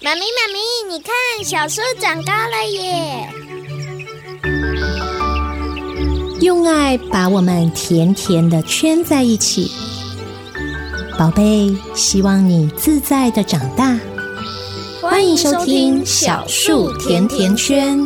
妈咪，妈咪，你看，小树长高了耶！用爱把我们甜甜的圈在一起，宝贝，希望你自在的长大。欢迎收听小树甜甜圈。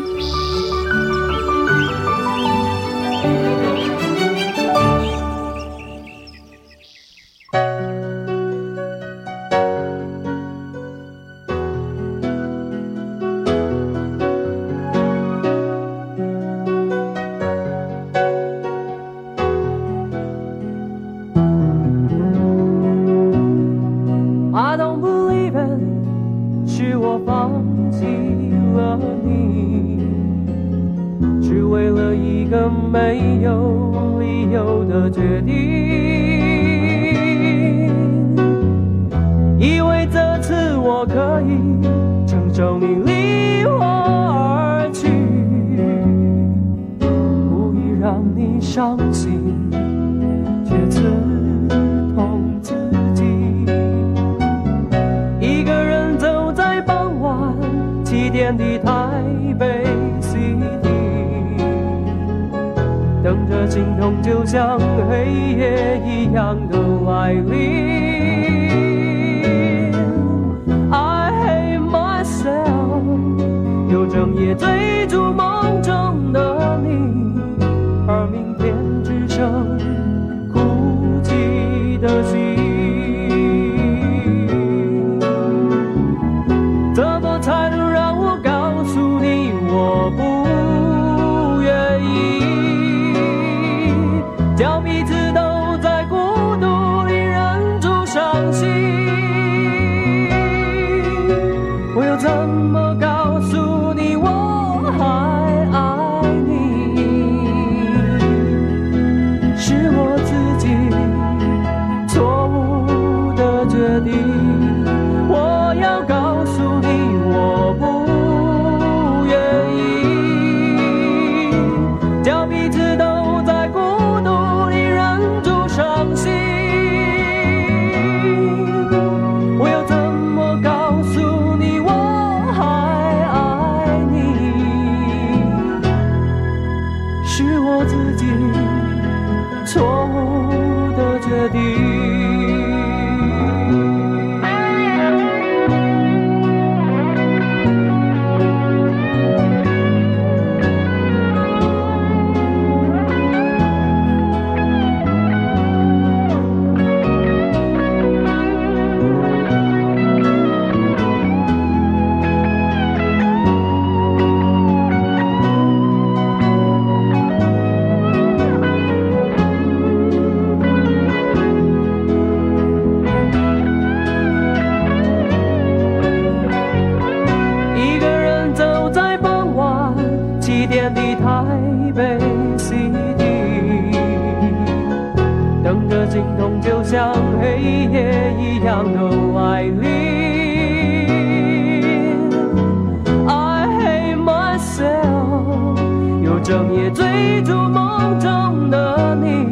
整夜追逐梦中的你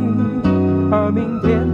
而明天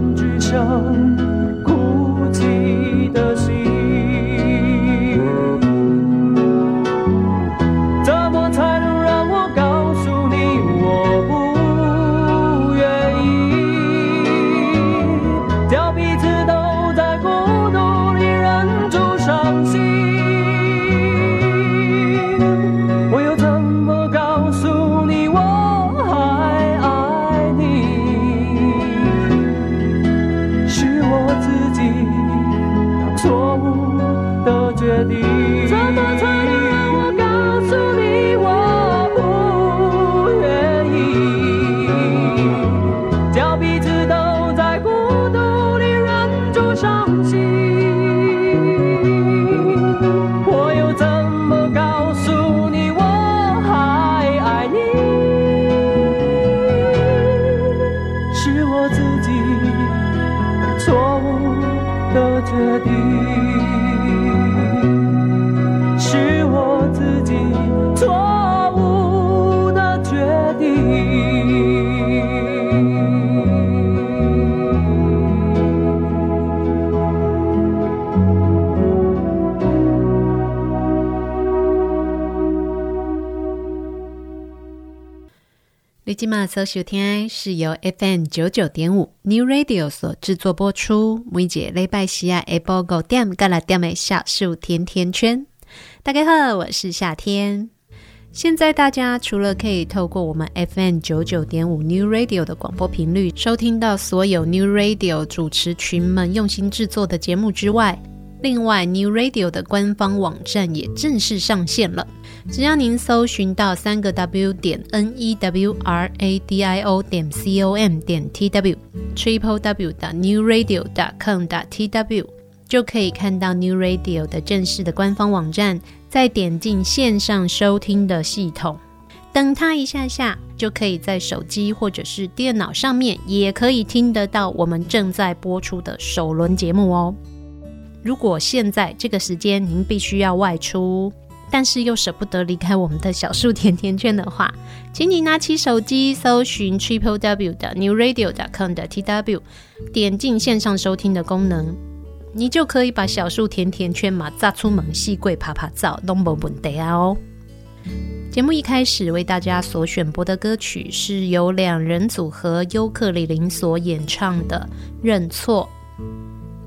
今晚所收听是由 FM 九九点五 New Radio 所制作播出。每节礼拜四啊，下晡五点到六点的小树甜甜圈。大家好，我是夏天。现在大家除了可以透过我们 FM 九九点五 New Radio 的广播频率收听到所有 New Radio 主持群们用心制作的节目之外，另外 New Radio 的官方网站也正式上线了。只要您搜寻到三个 W 点 N E W R A D I O 点 C O M 点 T W，Triple W 的 New Radio 点 com 点 T W，就可以看到 New Radio 的正式的官方网站。再点进线上收听的系统，等它一下下，就可以在手机或者是电脑上面也可以听得到我们正在播出的首轮节目哦。如果现在这个时间您必须要外出，但是又舍不得离开我们的小树甜甜圈的话，请你拿起手机搜寻 triple w 的 new radio dot com 的 tw，点进线上收听的功能。你就可以把小树甜甜圈嘛炸出门细柜爬爬照都没问题啊哦。节目一开始为大家所选播的歌曲是由两人组合尤克里林所演唱的《认错》。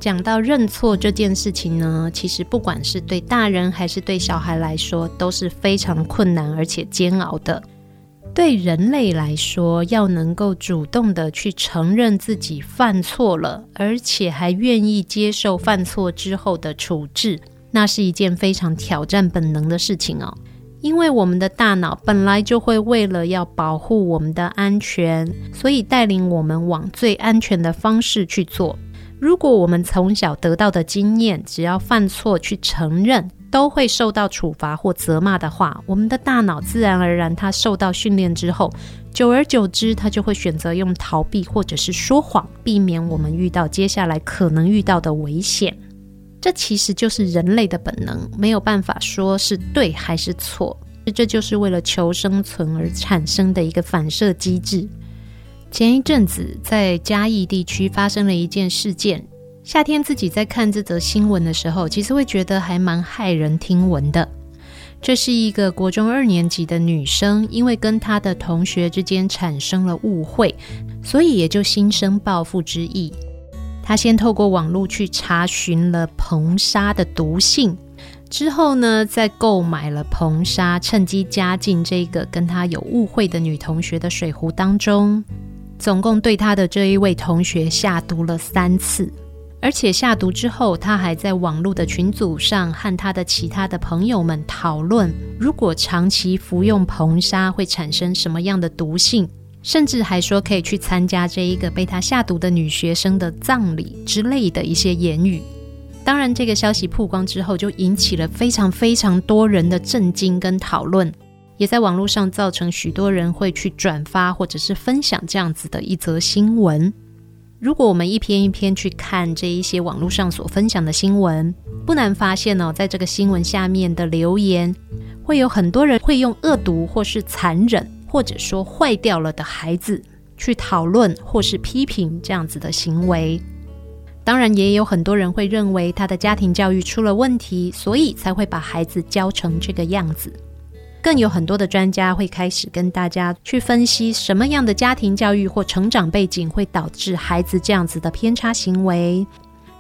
讲到认错这件事情呢，其实不管是对大人还是对小孩来说，都是非常困难而且煎熬的。对人类来说，要能够主动的去承认自己犯错了，而且还愿意接受犯错之后的处置，那是一件非常挑战本能的事情哦。因为我们的大脑本来就会为了要保护我们的安全，所以带领我们往最安全的方式去做。如果我们从小得到的经验，只要犯错去承认，都会受到处罚或责骂的话，我们的大脑自然而然，它受到训练之后，久而久之，它就会选择用逃避或者是说谎，避免我们遇到接下来可能遇到的危险。这其实就是人类的本能，没有办法说是对还是错，这就是为了求生存而产生的一个反射机制。前一阵子在嘉义地区发生了一件事件。夏天自己在看这则新闻的时候，其实会觉得还蛮骇人听闻的。这是一个国中二年级的女生，因为跟她的同学之间产生了误会，所以也就心生报复之意。她先透过网络去查询了硼砂的毒性，之后呢，再购买了硼砂，趁机加进这个跟她有误会的女同学的水壶当中，总共对她的这一位同学下毒了三次。而且下毒之后，他还在网络的群组上和他的其他的朋友们讨论，如果长期服用硼砂会产生什么样的毒性，甚至还说可以去参加这一个被他下毒的女学生的葬礼之类的一些言语。当然，这个消息曝光之后，就引起了非常非常多人的震惊跟讨论，也在网络上造成许多人会去转发或者是分享这样子的一则新闻。如果我们一篇一篇去看这一些网络上所分享的新闻，不难发现哦，在这个新闻下面的留言，会有很多人会用恶毒或是残忍，或者说坏掉了的孩子去讨论或是批评这样子的行为。当然，也有很多人会认为他的家庭教育出了问题，所以才会把孩子教成这个样子。更有很多的专家会开始跟大家去分析什么样的家庭教育或成长背景会导致孩子这样子的偏差行为，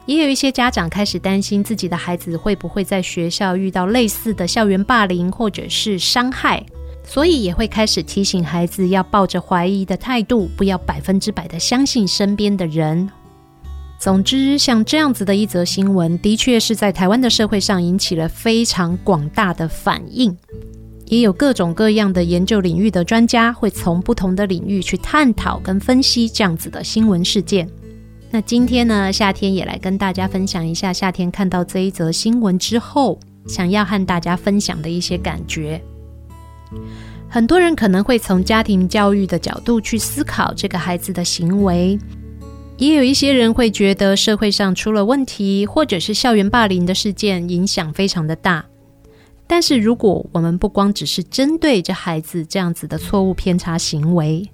也有一些家长开始担心自己的孩子会不会在学校遇到类似的校园霸凌或者是伤害，所以也会开始提醒孩子要抱着怀疑的态度，不要百分之百的相信身边的人。总之，像这样子的一则新闻，的确是在台湾的社会上引起了非常广大的反应。也有各种各样的研究领域的专家会从不同的领域去探讨跟分析这样子的新闻事件。那今天呢，夏天也来跟大家分享一下夏天看到这一则新闻之后，想要和大家分享的一些感觉。很多人可能会从家庭教育的角度去思考这个孩子的行为，也有一些人会觉得社会上出了问题，或者是校园霸凌的事件影响非常的大。但是，如果我们不光只是针对这孩子这样子的错误偏差行为，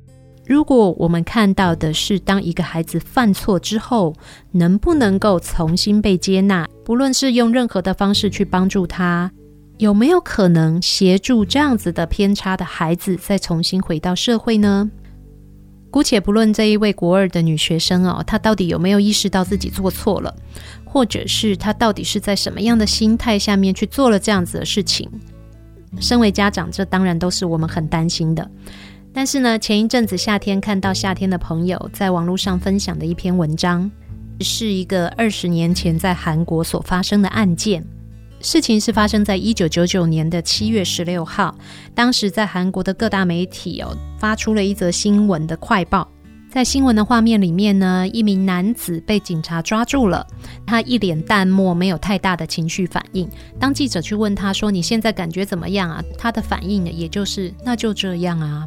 如果我们看到的是当一个孩子犯错之后，能不能够重新被接纳，不论是用任何的方式去帮助他，有没有可能协助这样子的偏差的孩子再重新回到社会呢？姑且不论这一位国二的女学生哦，她到底有没有意识到自己做错了，或者是他到底是在什么样的心态下面去做了这样子的事情？身为家长，这当然都是我们很担心的。但是呢，前一阵子夏天看到夏天的朋友在网络上分享的一篇文章，是一个二十年前在韩国所发生的案件。事情是发生在一九九九年的七月十六号，当时在韩国的各大媒体哦发出了一则新闻的快报。在新闻的画面里面呢，一名男子被警察抓住了，他一脸淡漠，没有太大的情绪反应。当记者去问他说：“你现在感觉怎么样啊？”他的反应呢，也就是“那就这样啊。”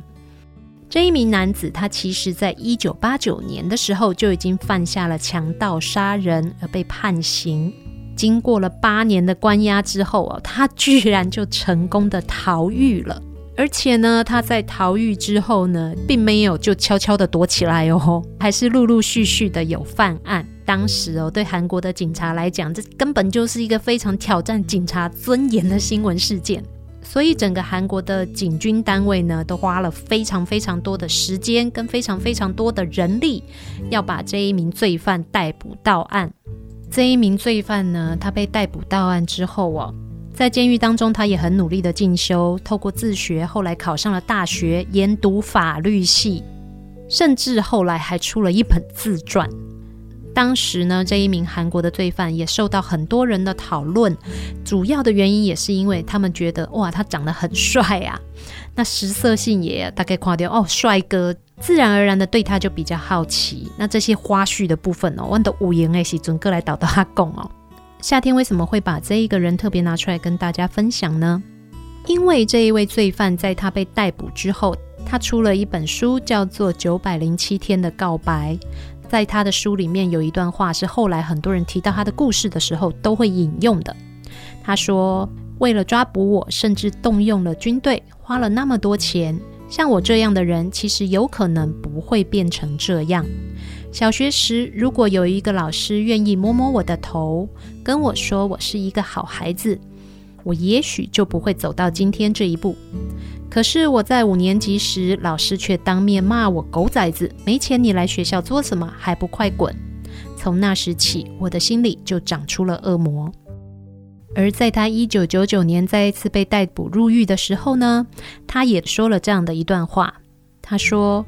这一名男子他其实在一九八九年的时候就已经犯下了强盗杀人而被判刑。经过了八年的关押之后啊，他居然就成功的逃狱了。而且呢，他在逃狱之后呢，并没有就悄悄的躲起来哦，还是陆陆续续的有犯案。当时哦，对韩国的警察来讲，这根本就是一个非常挑战警察尊严的新闻事件。所以，整个韩国的警军单位呢，都花了非常非常多的时间跟非常非常多的人力，要把这一名罪犯逮捕到案。这一名罪犯呢，他被逮捕到案之后哦，在监狱当中，他也很努力的进修，透过自学，后来考上了大学，研读法律系，甚至后来还出了一本自传。当时呢，这一名韩国的罪犯也受到很多人的讨论，主要的原因也是因为他们觉得哇，他长得很帅啊，那食色性也大概夸掉哦，帅哥。自然而然的对他就比较好奇，那这些花絮的部分哦，我的五言哎是准哥来导导他讲哦。夏天为什么会把这一个人特别拿出来跟大家分享呢？因为这一位罪犯在他被逮捕之后，他出了一本书，叫做《九百零七天的告白》。在他的书里面有一段话是后来很多人提到他的故事的时候都会引用的。他说：“为了抓捕我，甚至动用了军队，花了那么多钱。”像我这样的人，其实有可能不会变成这样。小学时，如果有一个老师愿意摸摸我的头，跟我说我是一个好孩子，我也许就不会走到今天这一步。可是我在五年级时，老师却当面骂我狗崽子，没钱你来学校做什么？还不快滚！从那时起，我的心里就长出了恶魔。而在他一九九九年再一次被逮捕入狱的时候呢，他也说了这样的一段话。他说：“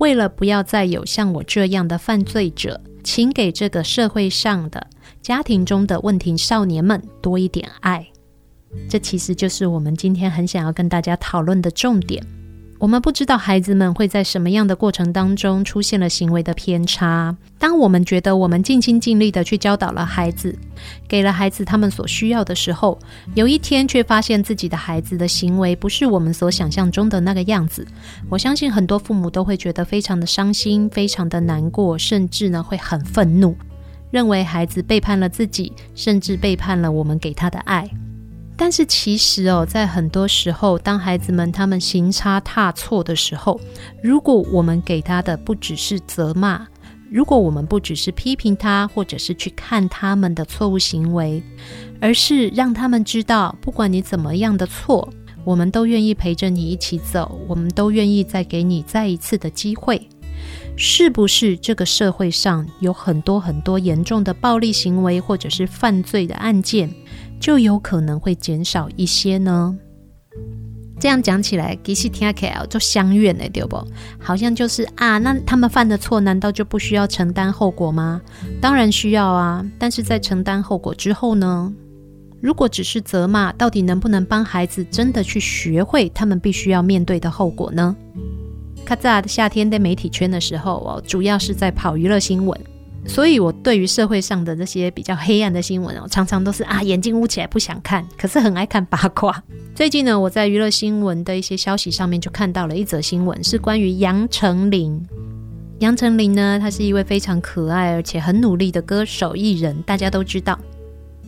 为了不要再有像我这样的犯罪者，请给这个社会上的家庭中的问题少年们多一点爱。”这其实就是我们今天很想要跟大家讨论的重点。我们不知道孩子们会在什么样的过程当中出现了行为的偏差。当我们觉得我们尽心尽力的去教导了孩子，给了孩子他们所需要的时候，有一天却发现自己的孩子的行为不是我们所想象中的那个样子。我相信很多父母都会觉得非常的伤心，非常的难过，甚至呢会很愤怒，认为孩子背叛了自己，甚至背叛了我们给他的爱。但是其实哦，在很多时候，当孩子们他们行差踏错的时候，如果我们给他的不只是责骂，如果我们不只是批评他，或者是去看他们的错误行为，而是让他们知道，不管你怎么样的错，我们都愿意陪着你一起走，我们都愿意再给你再一次的机会，是不是？这个社会上有很多很多严重的暴力行为，或者是犯罪的案件。就有可能会减少一些呢。这样讲起来，其实听起来就相远了，对不？好像就是啊，那他们犯的错，难道就不需要承担后果吗？当然需要啊。但是在承担后果之后呢？如果只是责骂，到底能不能帮孩子真的去学会他们必须要面对的后果呢？卡扎的夏天在媒体圈的时候哦，主要是在跑娱乐新闻。所以，我对于社会上的这些比较黑暗的新闻哦，常常都是啊，眼睛捂起来不想看，可是很爱看八卦。最近呢，我在娱乐新闻的一些消息上面就看到了一则新闻，是关于杨丞琳。杨丞琳呢，她是一位非常可爱而且很努力的歌手艺人，大家都知道。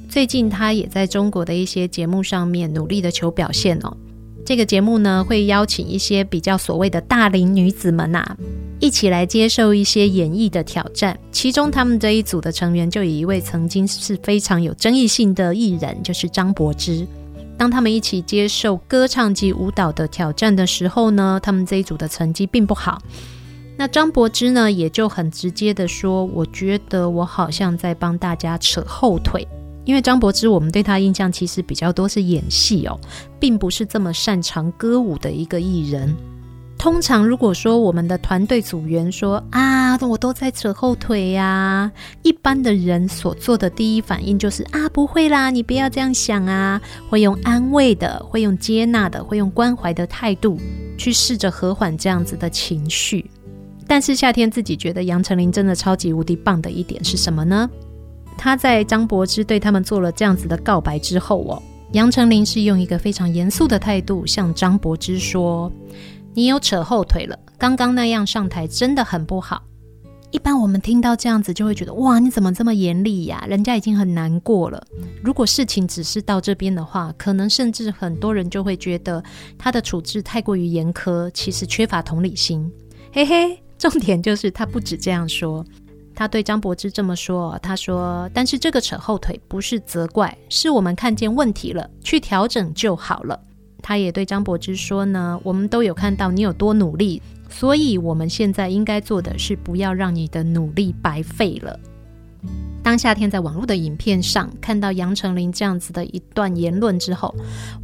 最近她也在中国的一些节目上面努力的求表现哦。这个节目呢，会邀请一些比较所谓的大龄女子们呐、啊，一起来接受一些演艺的挑战。其中，他们这一组的成员就有一位曾经是非常有争议性的艺人，就是张柏芝。当他们一起接受歌唱及舞蹈的挑战的时候呢，他们这一组的成绩并不好。那张柏芝呢，也就很直接的说：“我觉得我好像在帮大家扯后腿，因为张柏芝，我们对她印象其实比较多是演戏哦，并不是这么擅长歌舞的一个艺人。通常如果说我们的团队组员说啊，我都在扯后腿呀，一般的人所做的第一反应就是啊，不会啦，你不要这样想啊，会用安慰的，会用接纳的，会用关怀的态度去试着和缓这样子的情绪。”但是夏天自己觉得杨丞琳真的超级无敌棒的一点是什么呢？他在张柏芝对他们做了这样子的告白之后哦，杨丞琳是用一个非常严肃的态度向张柏芝说：“你有扯后腿了，刚刚那样上台真的很不好。”一般我们听到这样子就会觉得哇，你怎么这么严厉呀？人家已经很难过了。如果事情只是到这边的话，可能甚至很多人就会觉得他的处置太过于严苛，其实缺乏同理心。嘿嘿。重点就是他不止这样说，他对张柏芝这么说，他说：“但是这个扯后腿不是责怪，是我们看见问题了，去调整就好了。”他也对张柏芝说呢：“我们都有看到你有多努力，所以我们现在应该做的是不要让你的努力白费了。”当夏天在网络的影片上看到杨丞琳这样子的一段言论之后，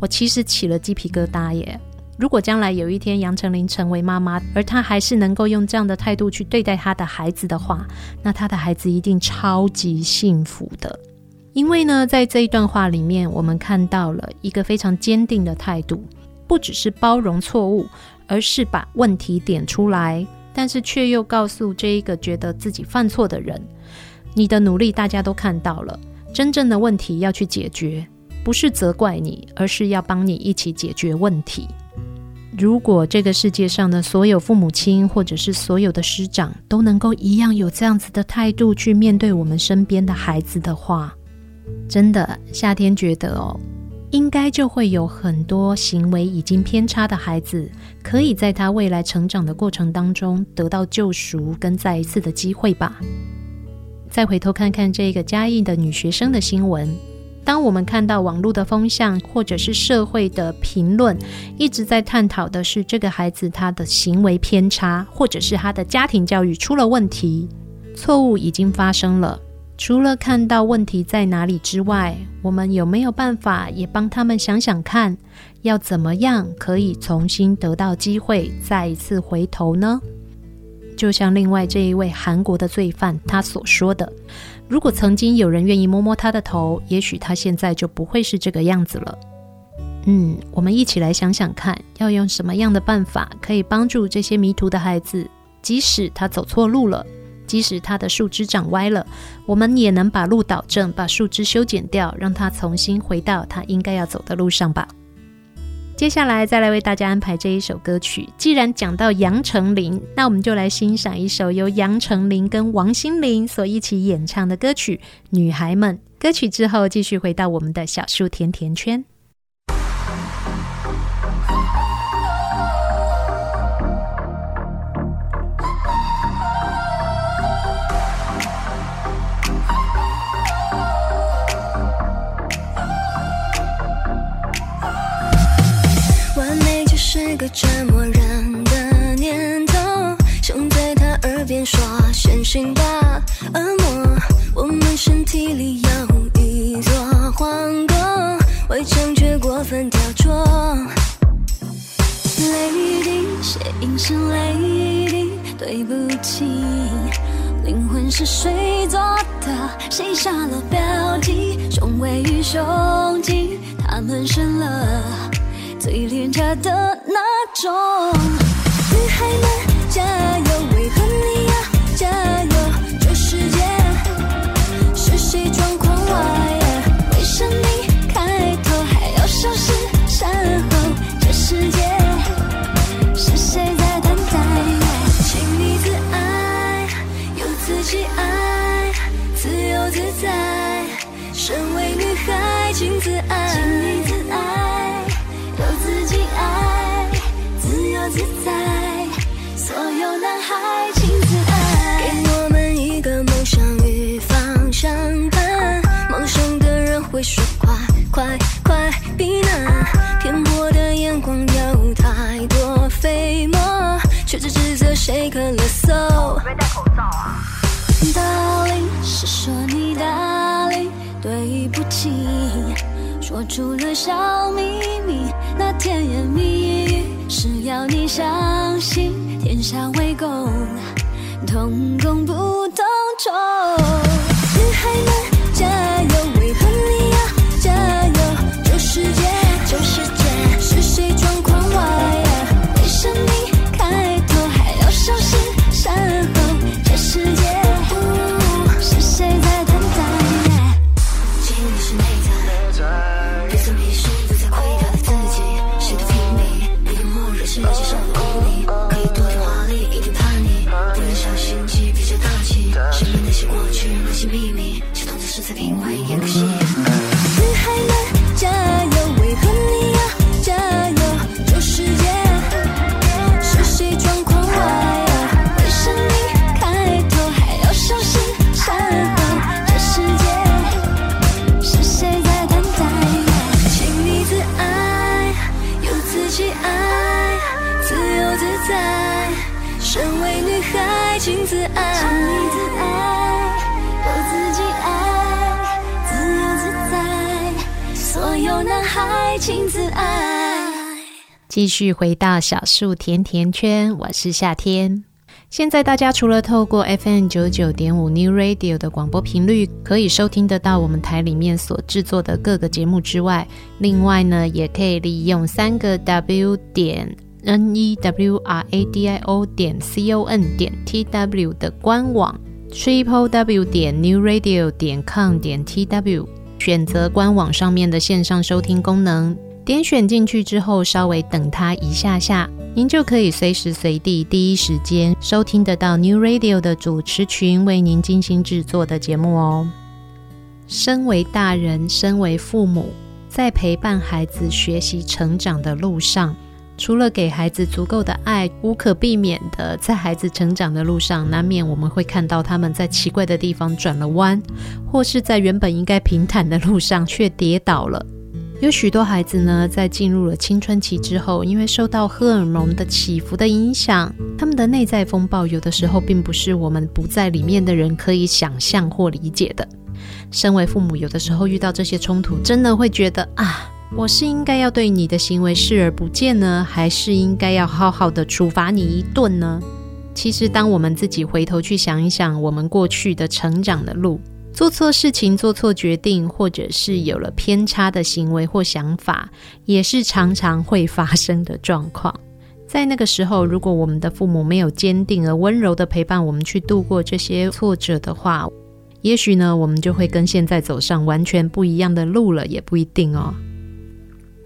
我其实起了鸡皮疙瘩耶。如果将来有一天杨丞琳成为妈妈，而她还是能够用这样的态度去对待她的孩子的话，那她的孩子一定超级幸福的。因为呢，在这一段话里面，我们看到了一个非常坚定的态度，不只是包容错误，而是把问题点出来，但是却又告诉这一个觉得自己犯错的人：你的努力大家都看到了，真正的问题要去解决，不是责怪你，而是要帮你一起解决问题。如果这个世界上的所有父母亲，或者是所有的师长，都能够一样有这样子的态度去面对我们身边的孩子的话，真的，夏天觉得哦，应该就会有很多行为已经偏差的孩子，可以在他未来成长的过程当中得到救赎跟再一次的机会吧。再回头看看这个嘉义的女学生的新闻。当我们看到网络的风向，或者是社会的评论，一直在探讨的是这个孩子他的行为偏差，或者是他的家庭教育出了问题，错误已经发生了。除了看到问题在哪里之外，我们有没有办法也帮他们想想看，要怎么样可以重新得到机会，再一次回头呢？就像另外这一位韩国的罪犯他所说的。如果曾经有人愿意摸摸他的头，也许他现在就不会是这个样子了。嗯，我们一起来想想看，要用什么样的办法可以帮助这些迷途的孩子，即使他走错路了，即使他的树枝长歪了，我们也能把路导正，把树枝修剪掉，让他重新回到他应该要走的路上吧。接下来再来为大家安排这一首歌曲。既然讲到杨丞琳，那我们就来欣赏一首由杨丞琳跟王心凌所一起演唱的歌曲《女孩们》。歌曲之后，继续回到我们的小树甜甜圈。折磨人的念头，想在他耳边说相信吧，恶魔。我们身体里有一座皇宫，围墙却过分雕琢。Lady，谐音是 Lady，对不起，灵魂是谁做的？谁下了标记？胸围与胸襟，他们生了。最廉价的那种，女孩们加油，为何你说出了小秘密，那甜言蜜语是要你相信，天下为公，同工不同酬。女孩们继续回到小树甜甜圈，我是夏天。现在大家除了透过 FM 九九点五 New Radio 的广播频率可以收听得到我们台里面所制作的各个节目之外，另外呢，也可以利用三个 W 点 N E W R A D I O 点 C O N 点 T W 的官网 Triple W 点 New Radio 点 com 点 T W，选择官网上面的线上收听功能。点选进去之后，稍微等它一下下，您就可以随时随地、第一时间收听得到 New Radio 的主持群为您精心制作的节目哦。身为大人，身为父母，在陪伴孩子学习成长的路上，除了给孩子足够的爱，无可避免的，在孩子成长的路上，难免我们会看到他们在奇怪的地方转了弯，或是在原本应该平坦的路上却跌倒了。有许多孩子呢，在进入了青春期之后，因为受到荷尔蒙的起伏的影响，他们的内在风暴有的时候并不是我们不在里面的人可以想象或理解的。身为父母，有的时候遇到这些冲突，真的会觉得啊，我是应该要对你的行为视而不见呢，还是应该要好好的处罚你一顿呢？其实，当我们自己回头去想一想，我们过去的成长的路。做错事情、做错决定，或者是有了偏差的行为或想法，也是常常会发生的状况。在那个时候，如果我们的父母没有坚定而温柔的陪伴我们去度过这些挫折的话，也许呢，我们就会跟现在走上完全不一样的路了，也不一定哦。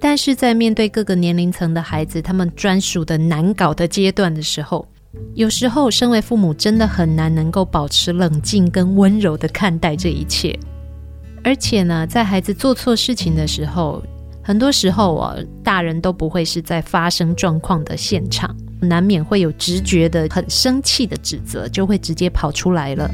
但是在面对各个年龄层的孩子，他们专属的难搞的阶段的时候，有时候，身为父母真的很难能够保持冷静跟温柔的看待这一切。而且呢，在孩子做错事情的时候，很多时候啊，大人都不会是在发生状况的现场，难免会有直觉的很生气的指责，就会直接跑出来了。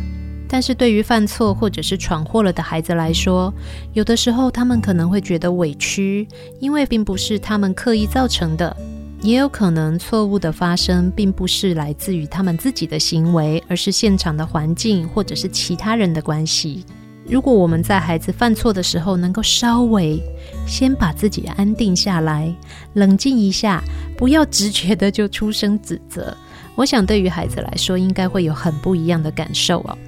但是对于犯错或者是闯祸了的孩子来说，有的时候他们可能会觉得委屈，因为并不是他们刻意造成的。也有可能错误的发生，并不是来自于他们自己的行为，而是现场的环境或者是其他人的关系。如果我们在孩子犯错的时候，能够稍微先把自己安定下来，冷静一下，不要直觉的就出声指责，我想对于孩子来说，应该会有很不一样的感受哦。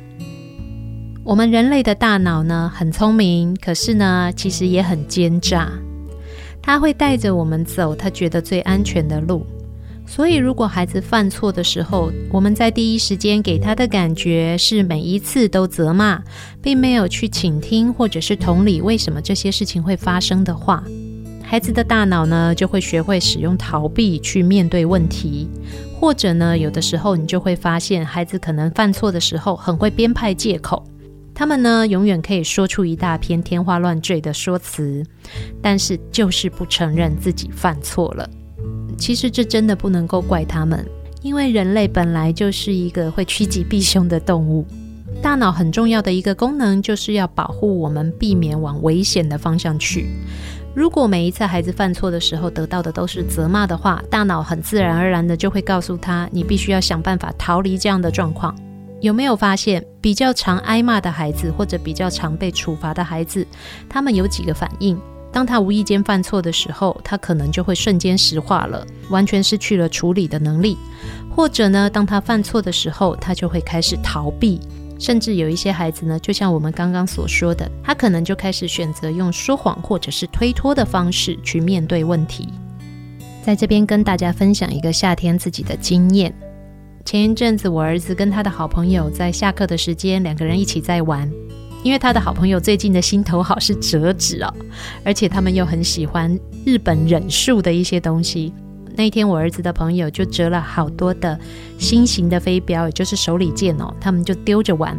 我们人类的大脑呢，很聪明，可是呢，其实也很奸诈。他会带着我们走他觉得最安全的路，所以如果孩子犯错的时候，我们在第一时间给他的感觉是每一次都责骂，并没有去倾听或者是同理为什么这些事情会发生的话，孩子的大脑呢，就会学会使用逃避去面对问题，或者呢，有的时候你就会发现孩子可能犯错的时候很会编排借口。他们呢，永远可以说出一大篇天花乱坠的说辞，但是就是不承认自己犯错了。其实这真的不能够怪他们，因为人类本来就是一个会趋吉避凶的动物。大脑很重要的一个功能，就是要保护我们，避免往危险的方向去。如果每一次孩子犯错的时候得到的都是责骂的话，大脑很自然而然的就会告诉他，你必须要想办法逃离这样的状况。有没有发现，比较常挨骂的孩子，或者比较常被处罚的孩子，他们有几个反应？当他无意间犯错的时候，他可能就会瞬间石化了，完全失去了处理的能力；或者呢，当他犯错的时候，他就会开始逃避，甚至有一些孩子呢，就像我们刚刚所说的，他可能就开始选择用说谎或者是推脱的方式去面对问题。在这边跟大家分享一个夏天自己的经验。前一阵子，我儿子跟他的好朋友在下课的时间，两个人一起在玩。因为他的好朋友最近的心头好是折纸哦，而且他们又很喜欢日本忍术的一些东西。那一天我儿子的朋友就折了好多的新型的飞镖，也就是手里剑哦，他们就丢着玩。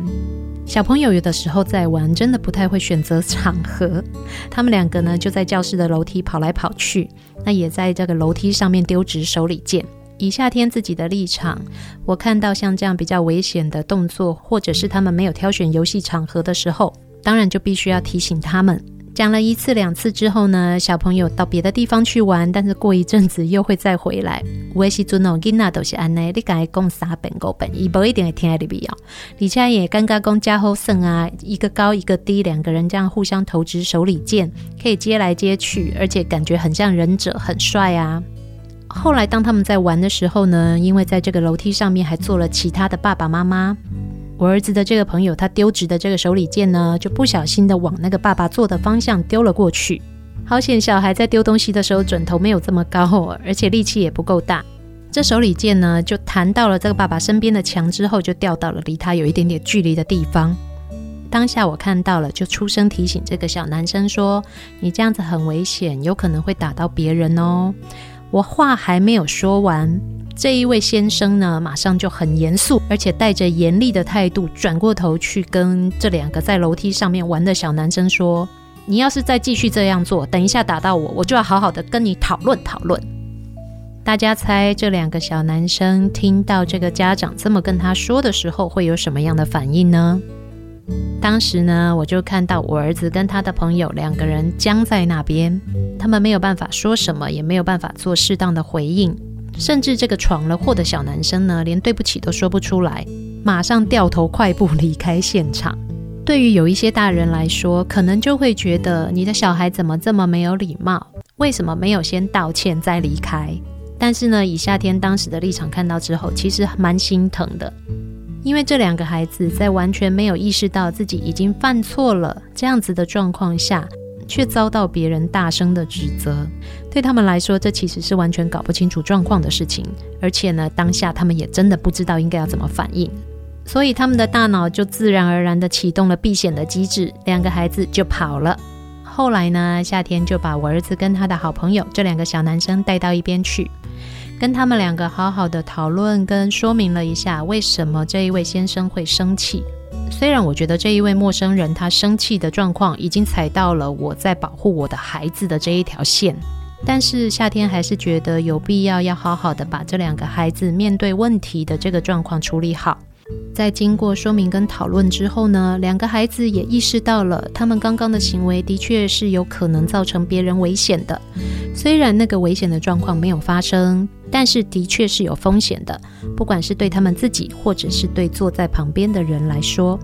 小朋友有的时候在玩，真的不太会选择场合。他们两个呢就在教室的楼梯跑来跑去，那也在这个楼梯上面丢纸手里剑。以夏天自己的立场，我看到像这样比较危险的动作，或者是他们没有挑选游戏场合的时候，当然就必须要提醒他们。讲了一次两次之后呢，小朋友到别的地方去玩，但是过一阵子又会再回来。我也是尊哦，囡仔都是安内，你该讲三遍五本，伊不一定会听你必要。李佳也尴尬讲加后胜啊，一个高一个低，两个人这样互相投掷手里剑，可以接来接去，而且感觉很像忍者，很帅啊。后来，当他们在玩的时候呢，因为在这个楼梯上面还坐了其他的爸爸妈妈，我儿子的这个朋友，他丢掷的这个手里剑呢，就不小心的往那个爸爸坐的方向丢了过去。好险，小孩在丢东西的时候准头没有这么高，而且力气也不够大，这手里剑呢就弹到了这个爸爸身边的墙之后，就掉到了离他有一点点距离的地方。当下我看到了，就出声提醒这个小男生说：“你这样子很危险，有可能会打到别人哦。”我话还没有说完，这一位先生呢，马上就很严肃，而且带着严厉的态度，转过头去跟这两个在楼梯上面玩的小男生说：“你要是再继续这样做，等一下打到我，我就要好好的跟你讨论讨论。”大家猜这两个小男生听到这个家长这么跟他说的时候，会有什么样的反应呢？当时呢，我就看到我儿子跟他的朋友两个人僵在那边，他们没有办法说什么，也没有办法做适当的回应，甚至这个闯了祸的小男生呢，连对不起都说不出来，马上掉头快步离开现场。对于有一些大人来说，可能就会觉得你的小孩怎么这么没有礼貌？为什么没有先道歉再离开？但是呢，以夏天当时的立场看到之后，其实蛮心疼的。因为这两个孩子在完全没有意识到自己已经犯错了这样子的状况下，却遭到别人大声的指责，对他们来说，这其实是完全搞不清楚状况的事情。而且呢，当下他们也真的不知道应该要怎么反应，所以他们的大脑就自然而然的启动了避险的机制，两个孩子就跑了。后来呢，夏天就把我儿子跟他的好朋友这两个小男生带到一边去。跟他们两个好好的讨论跟说明了一下，为什么这一位先生会生气。虽然我觉得这一位陌生人他生气的状况已经踩到了我在保护我的孩子的这一条线，但是夏天还是觉得有必要要好好的把这两个孩子面对问题的这个状况处理好。在经过说明跟讨论之后呢，两个孩子也意识到了，他们刚刚的行为的确是有可能造成别人危险的。虽然那个危险的状况没有发生，但是的确是有风险的，不管是对他们自己，或者是对坐在旁边的人来说。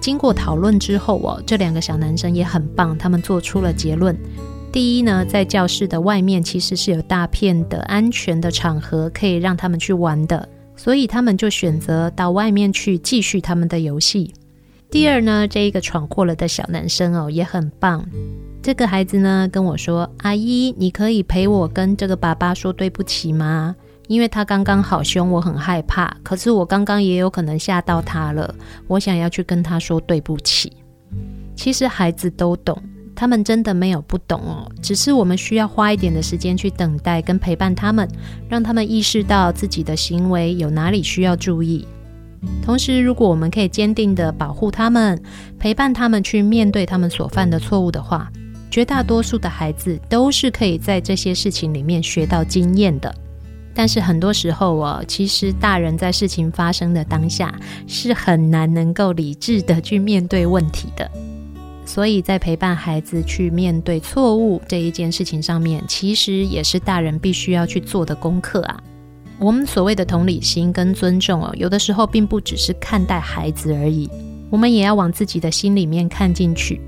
经过讨论之后哦，这两个小男生也很棒，他们做出了结论。第一呢，在教室的外面其实是有大片的安全的场合可以让他们去玩的。所以他们就选择到外面去继续他们的游戏。第二呢，这一个闯祸了的小男生哦，也很棒。这个孩子呢跟我说：“阿姨，你可以陪我跟这个爸爸说对不起吗？因为他刚刚好凶，我很害怕。可是我刚刚也有可能吓到他了，我想要去跟他说对不起。”其实孩子都懂。他们真的没有不懂哦，只是我们需要花一点的时间去等待跟陪伴他们，让他们意识到自己的行为有哪里需要注意。同时，如果我们可以坚定地保护他们，陪伴他们去面对他们所犯的错误的话，绝大多数的孩子都是可以在这些事情里面学到经验的。但是很多时候哦，其实大人在事情发生的当下是很难能够理智地去面对问题的。所以在陪伴孩子去面对错误这一件事情上面，其实也是大人必须要去做的功课啊。我们所谓的同理心跟尊重哦，有的时候并不只是看待孩子而已，我们也要往自己的心里面看进去。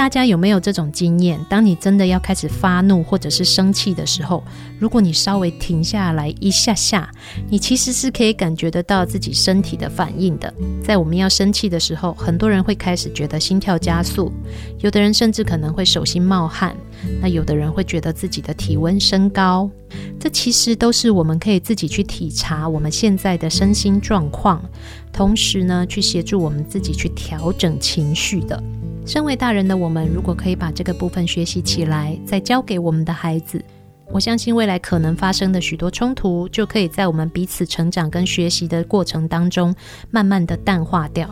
大家有没有这种经验？当你真的要开始发怒或者是生气的时候，如果你稍微停下来一下下，你其实是可以感觉得到自己身体的反应的。在我们要生气的时候，很多人会开始觉得心跳加速，有的人甚至可能会手心冒汗，那有的人会觉得自己的体温升高。这其实都是我们可以自己去体察我们现在的身心状况，同时呢，去协助我们自己去调整情绪的。身为大人的我们，如果可以把这个部分学习起来，再教给我们的孩子，我相信未来可能发生的许多冲突，就可以在我们彼此成长跟学习的过程当中，慢慢的淡化掉。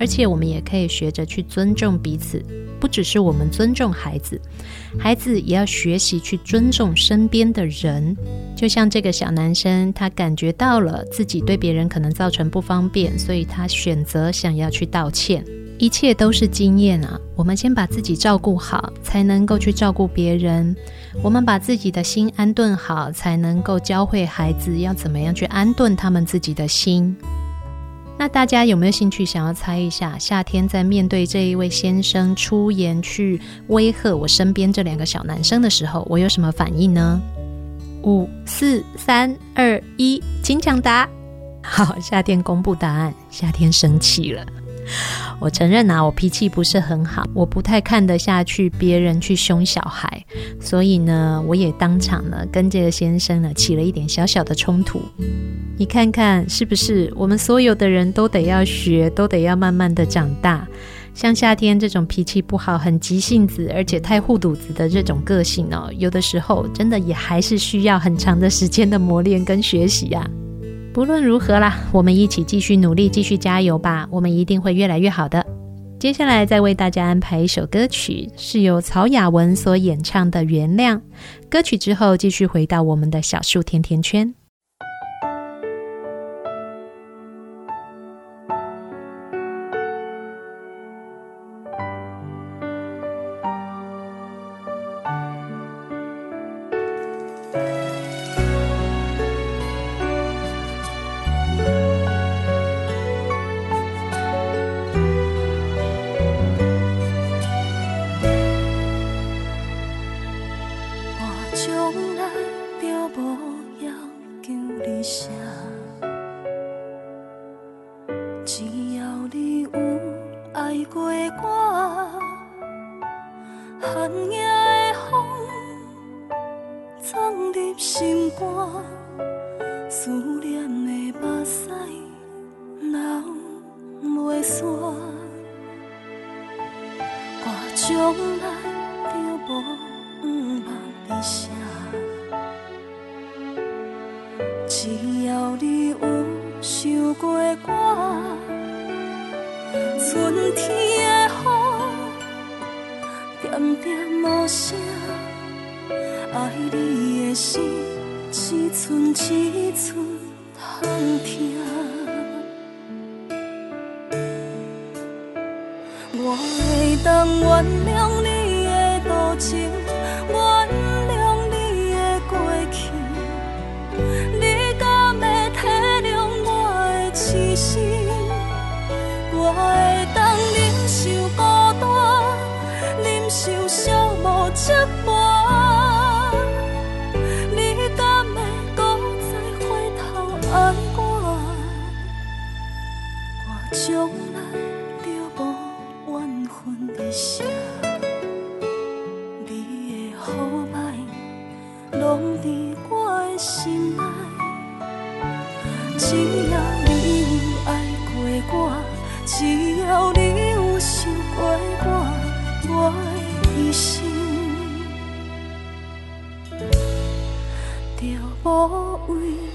而且我们也可以学着去尊重彼此，不只是我们尊重孩子，孩子也要学习去尊重身边的人。就像这个小男生，他感觉到了自己对别人可能造成不方便，所以他选择想要去道歉。一切都是经验啊！我们先把自己照顾好，才能够去照顾别人。我们把自己的心安顿好，才能够教会孩子要怎么样去安顿他们自己的心。那大家有没有兴趣想要猜一下，夏天在面对这一位先生出言去威吓我身边这两个小男生的时候，我有什么反应呢？五、四、三、二、一，请抢答！好，夏天公布答案。夏天生气了。我承认啊，我脾气不是很好，我不太看得下去别人去凶小孩，所以呢，我也当场呢跟这个先生呢起了一点小小的冲突。你看看是不是？我们所有的人都得要学，都得要慢慢的长大。像夏天这种脾气不好、很急性子，而且太护犊子的这种个性哦，有的时候真的也还是需要很长的时间的磨练跟学习啊。不论如何啦，我们一起继续努力，继续加油吧！我们一定会越来越好的。接下来再为大家安排一首歌曲，是由曹雅雯所演唱的《原谅》。歌曲之后，继续回到我们的小树甜甜圈。痴心，我会等。为.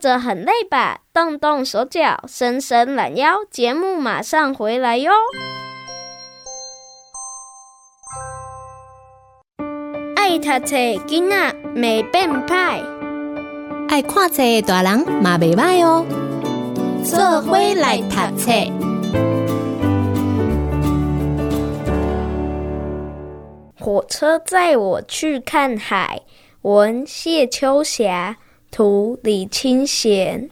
坐着很累吧？动动手脚，伸伸懒腰，节目马上回来哟！爱读册囡仔袂变歹，爱看册大人嘛袂歹哦。做伙来读册。火车载我去看海，文谢秋霞。图李清贤。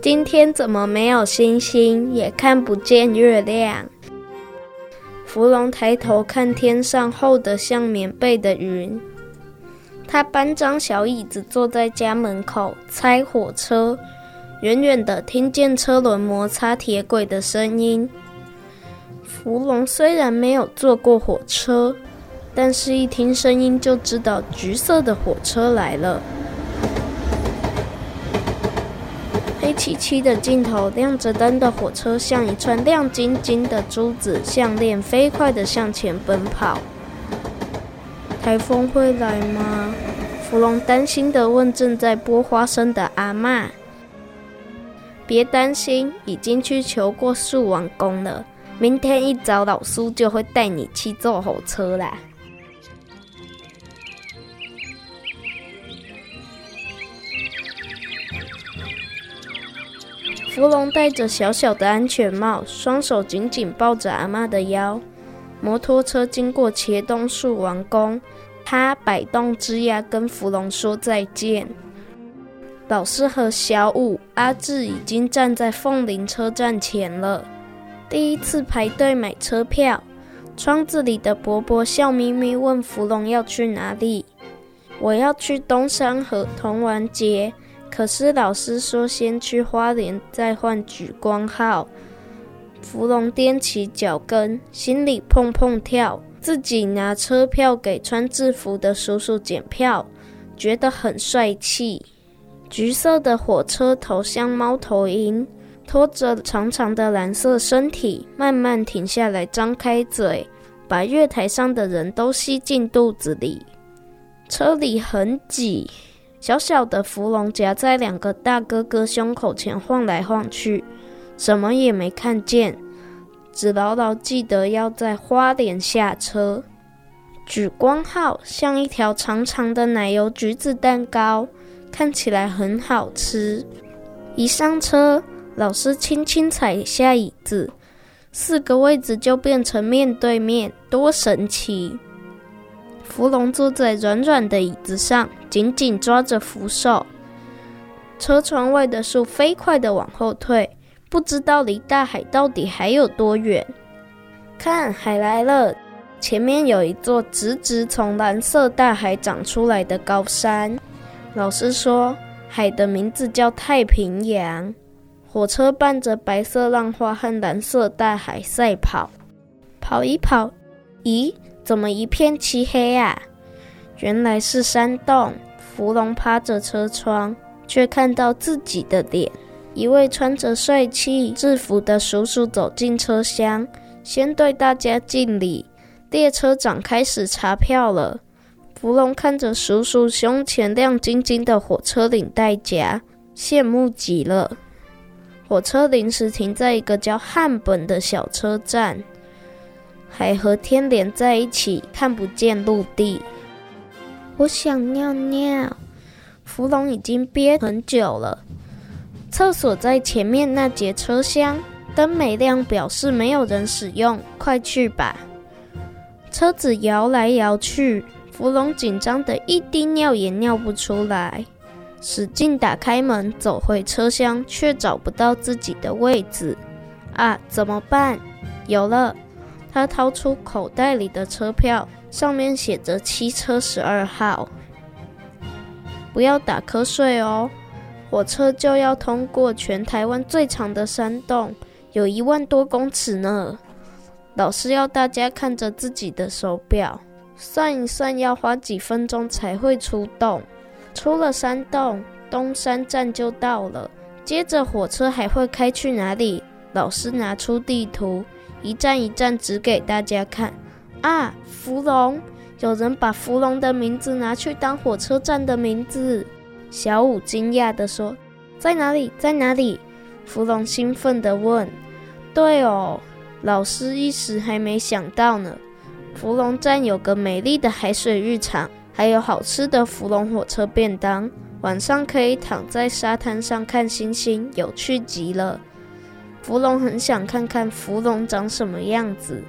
今天怎么没有星星，也看不见月亮？芙蓉抬头看天上厚得像棉被的云，他搬张小椅子坐在家门口猜火车，远远的听见车轮摩擦铁轨的声音。芙蓉虽然没有坐过火车，但是一听声音就知道橘色的火车来了。黑漆漆的尽头，亮着灯的火车像一串亮晶晶的珠子项链，飞快地向前奔跑。台风会来吗？芙蓉担心地问正在剥花生的阿嬷。别担心，已经去求过树王公了。明天一早，老苏就会带你去坐火车啦。芙龙戴着小小的安全帽，双手紧紧抱着阿嬷的腰。摩托车经过茄东树王宫，他摆动枝桠跟芙龙说再见。老师和小五、阿志已经站在凤林车站前了，第一次排队买车票。窗子里的伯伯笑眯眯问芙龙要去哪里？我要去东山河童玩节。可是老师说先去花莲，再换莒光号。芙蓉踮起脚跟，心里砰砰跳。自己拿车票给穿制服的叔叔检票，觉得很帅气。橘色的火车头像猫头鹰，拖着长长的蓝色身体，慢慢停下来，张开嘴，把月台上的人都吸进肚子里。车里很挤。小小的福龙夹在两个大哥哥胸口前晃来晃去，什么也没看见，只牢牢记得要在花莲下车。莒光号像一条长长的奶油橘子蛋糕，看起来很好吃。一上车，老师轻轻踩下椅子，四个位置就变成面对面，多神奇！福龙坐在软软的椅子上，紧紧抓着扶手。车窗外的树飞快地往后退，不知道离大海到底还有多远。看，海来了！前面有一座直直从蓝色大海长出来的高山。老师说，海的名字叫太平洋。火车伴着白色浪花和蓝色大海赛跑，跑一跑，咦？怎么一片漆黑啊？原来是山洞。芙龙趴着车窗，却看到自己的脸。一位穿着帅气制服的叔叔走进车厢，先对大家敬礼。列车长开始查票了。芙龙看着叔叔胸前亮晶晶的火车领带夹，羡慕极了。火车临时停在一个叫汉本的小车站。海和天连在一起，看不见陆地。我想尿尿。福龙已经憋很久了。厕所在前面那节车厢，灯没亮，表示没有人使用。快去吧。车子摇来摇去，福龙紧张得一滴尿也尿不出来。使劲打开门，走回车厢，却找不到自己的位置。啊，怎么办？有了！他掏出口袋里的车票，上面写着七车十二号。不要打瞌睡哦，火车就要通过全台湾最长的山洞，有一万多公尺呢。老师要大家看着自己的手表，算一算要花几分钟才会出洞。出了山洞，东山站就到了。接着火车还会开去哪里？老师拿出地图，一站一站指给大家看。啊，芙蓉！有人把芙蓉的名字拿去当火车站的名字。小五惊讶地说：“在哪里？在哪里？”芙蓉兴奋地问：“对哦。”老师一时还没想到呢。芙蓉站有个美丽的海水浴场，还有好吃的芙蓉火车便当。晚上可以躺在沙滩上看星星，有趣极了。福龙很想看看福龙长什么样子。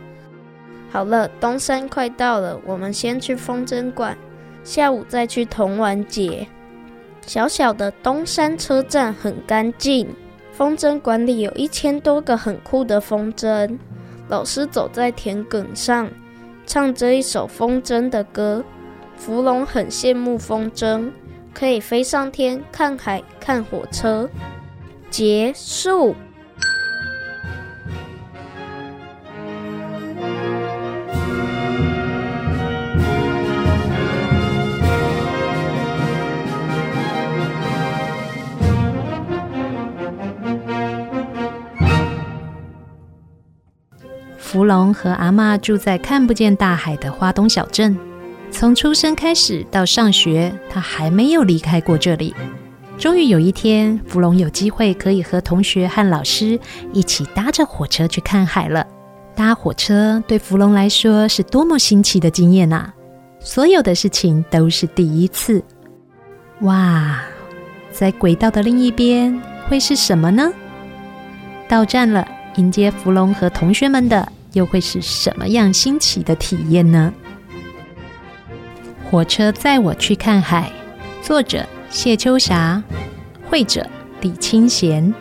好了，东山快到了，我们先去风筝馆，下午再去童玩节。小小的东山车站很干净。风筝馆里有一千多个很酷的风筝，老师走在田埂上，唱着一首风筝的歌。福龙很羡慕风筝，可以飞上天，看海，看火车。结束。福隆和阿嬷住在看不见大海的花东小镇。从出生开始到上学，他还没有离开过这里。终于有一天，芙蓉有机会可以和同学和老师一起搭着火车去看海了。搭火车对芙蓉来说是多么新奇的经验啊！所有的事情都是第一次。哇，在轨道的另一边会是什么呢？到站了，迎接芙蓉和同学们的。又会是什么样新奇的体验呢？火车载我去看海，作者谢秋霞，绘者李清贤。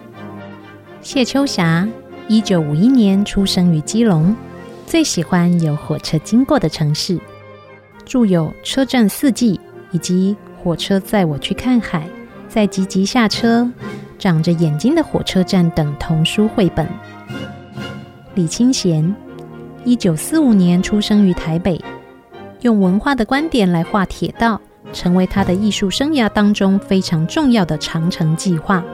谢秋霞，一九五一年出生于基隆，最喜欢有火车经过的城市，著有《车站四季》以及《火车载我去看海》、《在集集下车》、《长着眼睛的火车站》等童书绘本。李清贤，一九四五年出生于台北，用文化的观点来画铁道，成为他的艺术生涯当中非常重要的长城计划。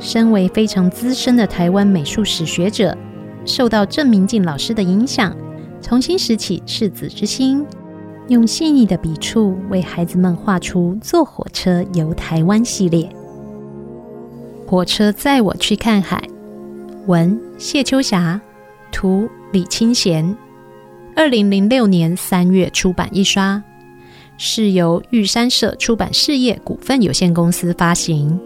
身为非常资深的台湾美术史学者，受到郑明进老师的影响，重新拾起赤子之心，用细腻的笔触为孩子们画出《坐火车游台湾》系列。火车载我去看海，文谢秋霞。图李清贤，二零零六年三月出版一刷，是由玉山社出版事业股份有限公司发行。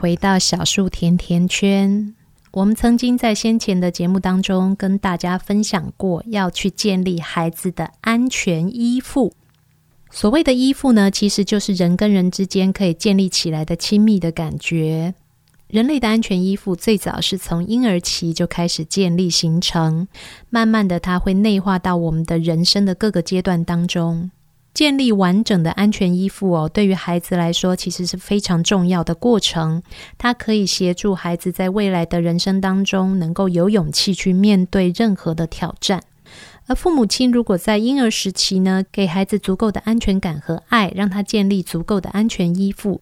回到小树甜甜圈，我们曾经在先前的节目当中跟大家分享过，要去建立孩子的安全依附。所谓的依附呢，其实就是人跟人之间可以建立起来的亲密的感觉。人类的安全依附最早是从婴儿期就开始建立形成，慢慢的它会内化到我们的人生的各个阶段当中。建立完整的安全依附哦，对于孩子来说，其实是非常重要的过程。它可以协助孩子在未来的人生当中，能够有勇气去面对任何的挑战。而父母亲如果在婴儿时期呢，给孩子足够的安全感和爱，让他建立足够的安全依附，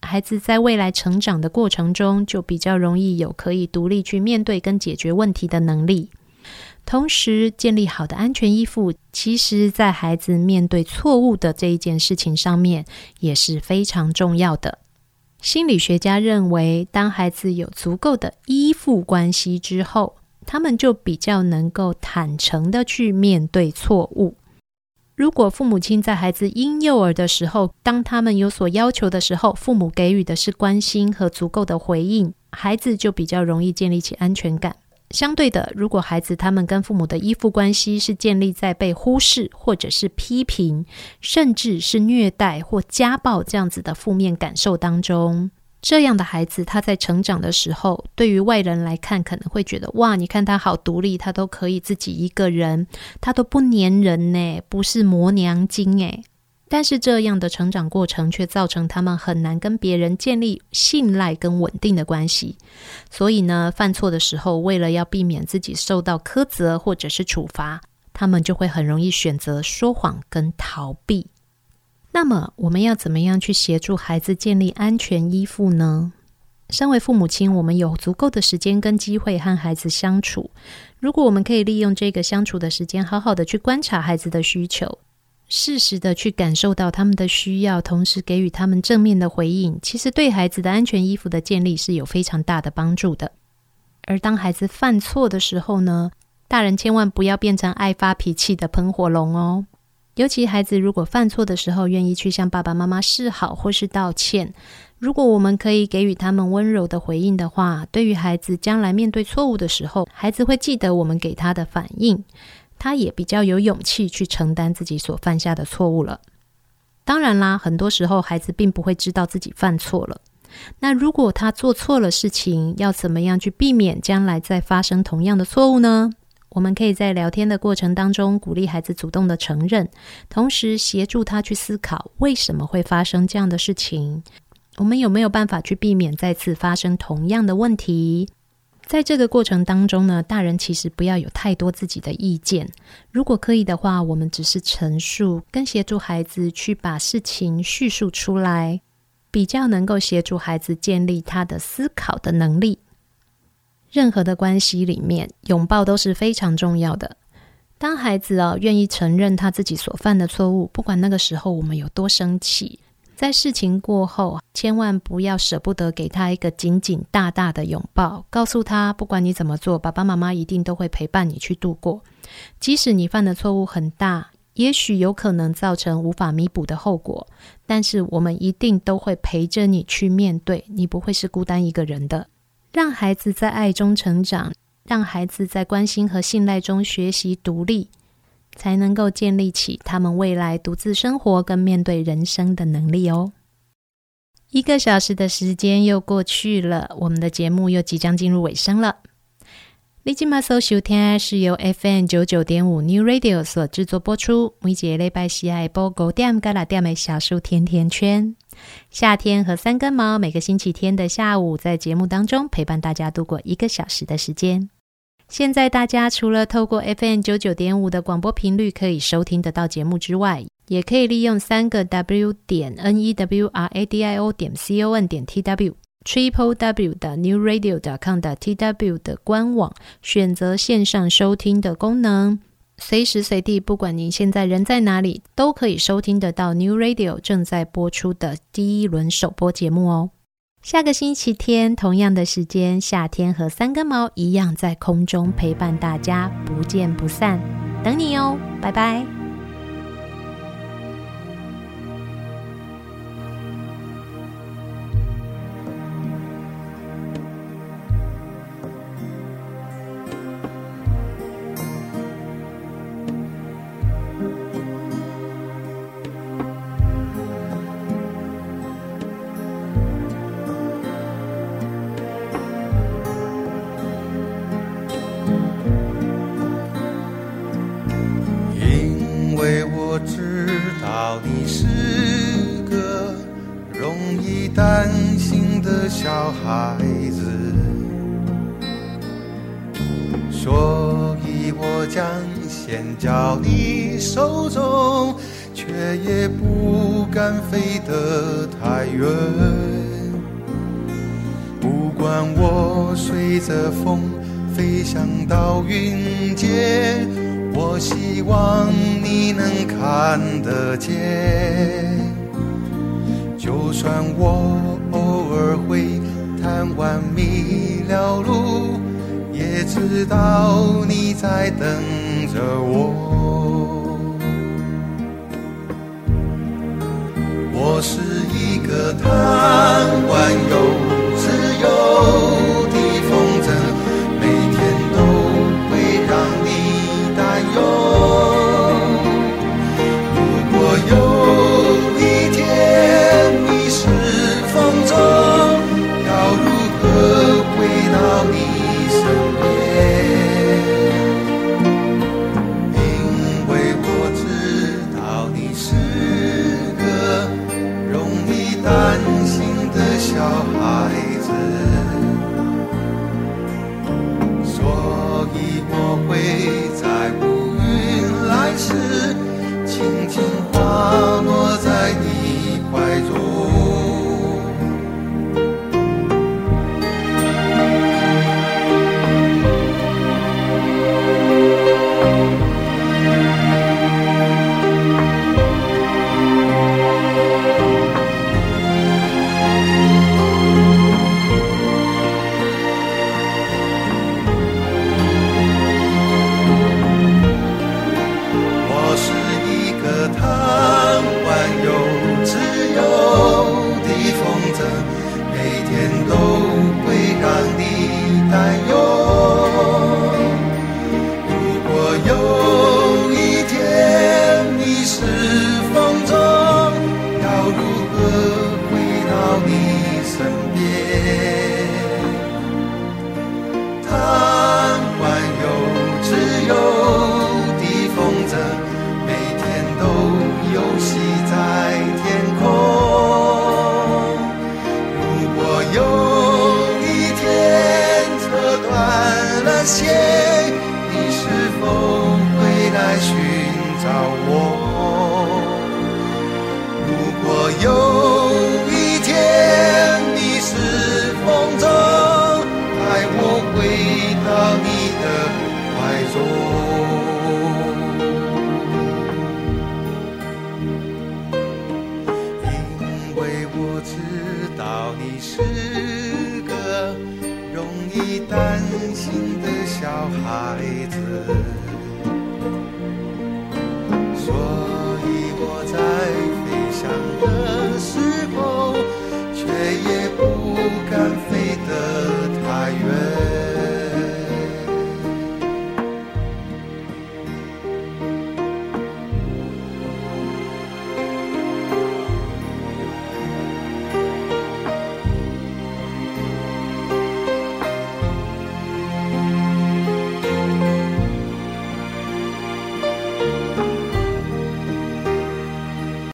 孩子在未来成长的过程中，就比较容易有可以独立去面对跟解决问题的能力。同时，建立好的安全依附，其实在孩子面对错误的这一件事情上面也是非常重要的。心理学家认为，当孩子有足够的依附关系之后，他们就比较能够坦诚地去面对错误。如果父母亲在孩子婴幼儿的时候，当他们有所要求的时候，父母给予的是关心和足够的回应，孩子就比较容易建立起安全感。相对的，如果孩子他们跟父母的依附关系是建立在被忽视，或者是批评，甚至是虐待或家暴这样子的负面感受当中，这样的孩子他在成长的时候，对于外人来看可能会觉得哇，你看他好独立，他都可以自己一个人，他都不粘人呢，不是磨娘精诶。但是这样的成长过程却造成他们很难跟别人建立信赖跟稳定的关系，所以呢，犯错的时候，为了要避免自己受到苛责或者是处罚，他们就会很容易选择说谎跟逃避。那么，我们要怎么样去协助孩子建立安全依附呢？身为父母亲，我们有足够的时间跟机会和孩子相处。如果我们可以利用这个相处的时间，好好的去观察孩子的需求。适时的去感受到他们的需要，同时给予他们正面的回应，其实对孩子的安全依附的建立是有非常大的帮助的。而当孩子犯错的时候呢，大人千万不要变成爱发脾气的喷火龙哦。尤其孩子如果犯错的时候，愿意去向爸爸妈妈示好或是道歉，如果我们可以给予他们温柔的回应的话，对于孩子将来面对错误的时候，孩子会记得我们给他的反应。他也比较有勇气去承担自己所犯下的错误了。当然啦，很多时候孩子并不会知道自己犯错了。那如果他做错了事情，要怎么样去避免将来再发生同样的错误呢？我们可以在聊天的过程当中鼓励孩子主动的承认，同时协助他去思考为什么会发生这样的事情。我们有没有办法去避免再次发生同样的问题？在这个过程当中呢，大人其实不要有太多自己的意见。如果可以的话，我们只是陈述，跟协助孩子去把事情叙述出来，比较能够协助孩子建立他的思考的能力。任何的关系里面，拥抱都是非常重要的。当孩子啊愿意承认他自己所犯的错误，不管那个时候我们有多生气。在事情过后，千万不要舍不得给他一个紧紧大大的拥抱，告诉他，不管你怎么做，爸爸妈妈一定都会陪伴你去度过。即使你犯的错误很大，也许有可能造成无法弥补的后果，但是我们一定都会陪着你去面对，你不会是孤单一个人的。让孩子在爱中成长，让孩子在关心和信赖中学习独立。才能够建立起他们未来独自生活跟面对人生的能力哦。一个小时的时间又过去了，我们的节目又即将进入尾声了。你今麦所收听是由 FM 九九点五 New Radio 所制作播出，每节礼拜四下晡五点到六点的小树甜甜圈。夏天和三根毛每个星期天的下午，在节目当中陪伴大家度过一个小时的时间。现在大家除了透过 FM 九九点五的广播频率可以收听得到节目之外，也可以利用三个 W 点 N E W R A D I O 点 C O N 点 T W Triple W 的 New Radio 点 com 的 T W 的官网，选择线上收听的功能，随时随地，不管您现在人在哪里，都可以收听得到 New Radio 正在播出的第一轮首播节目哦。下个星期天同样的时间，夏天和三根毛一样在空中陪伴大家，不见不散，等你哦，拜拜。偏交你手中却也不敢飞得太远。不管我随着风飞翔到云间我希望你能看得见。就算我偶尔会贪玩迷了路也知道你在等着我。我是一个贪玩又自由。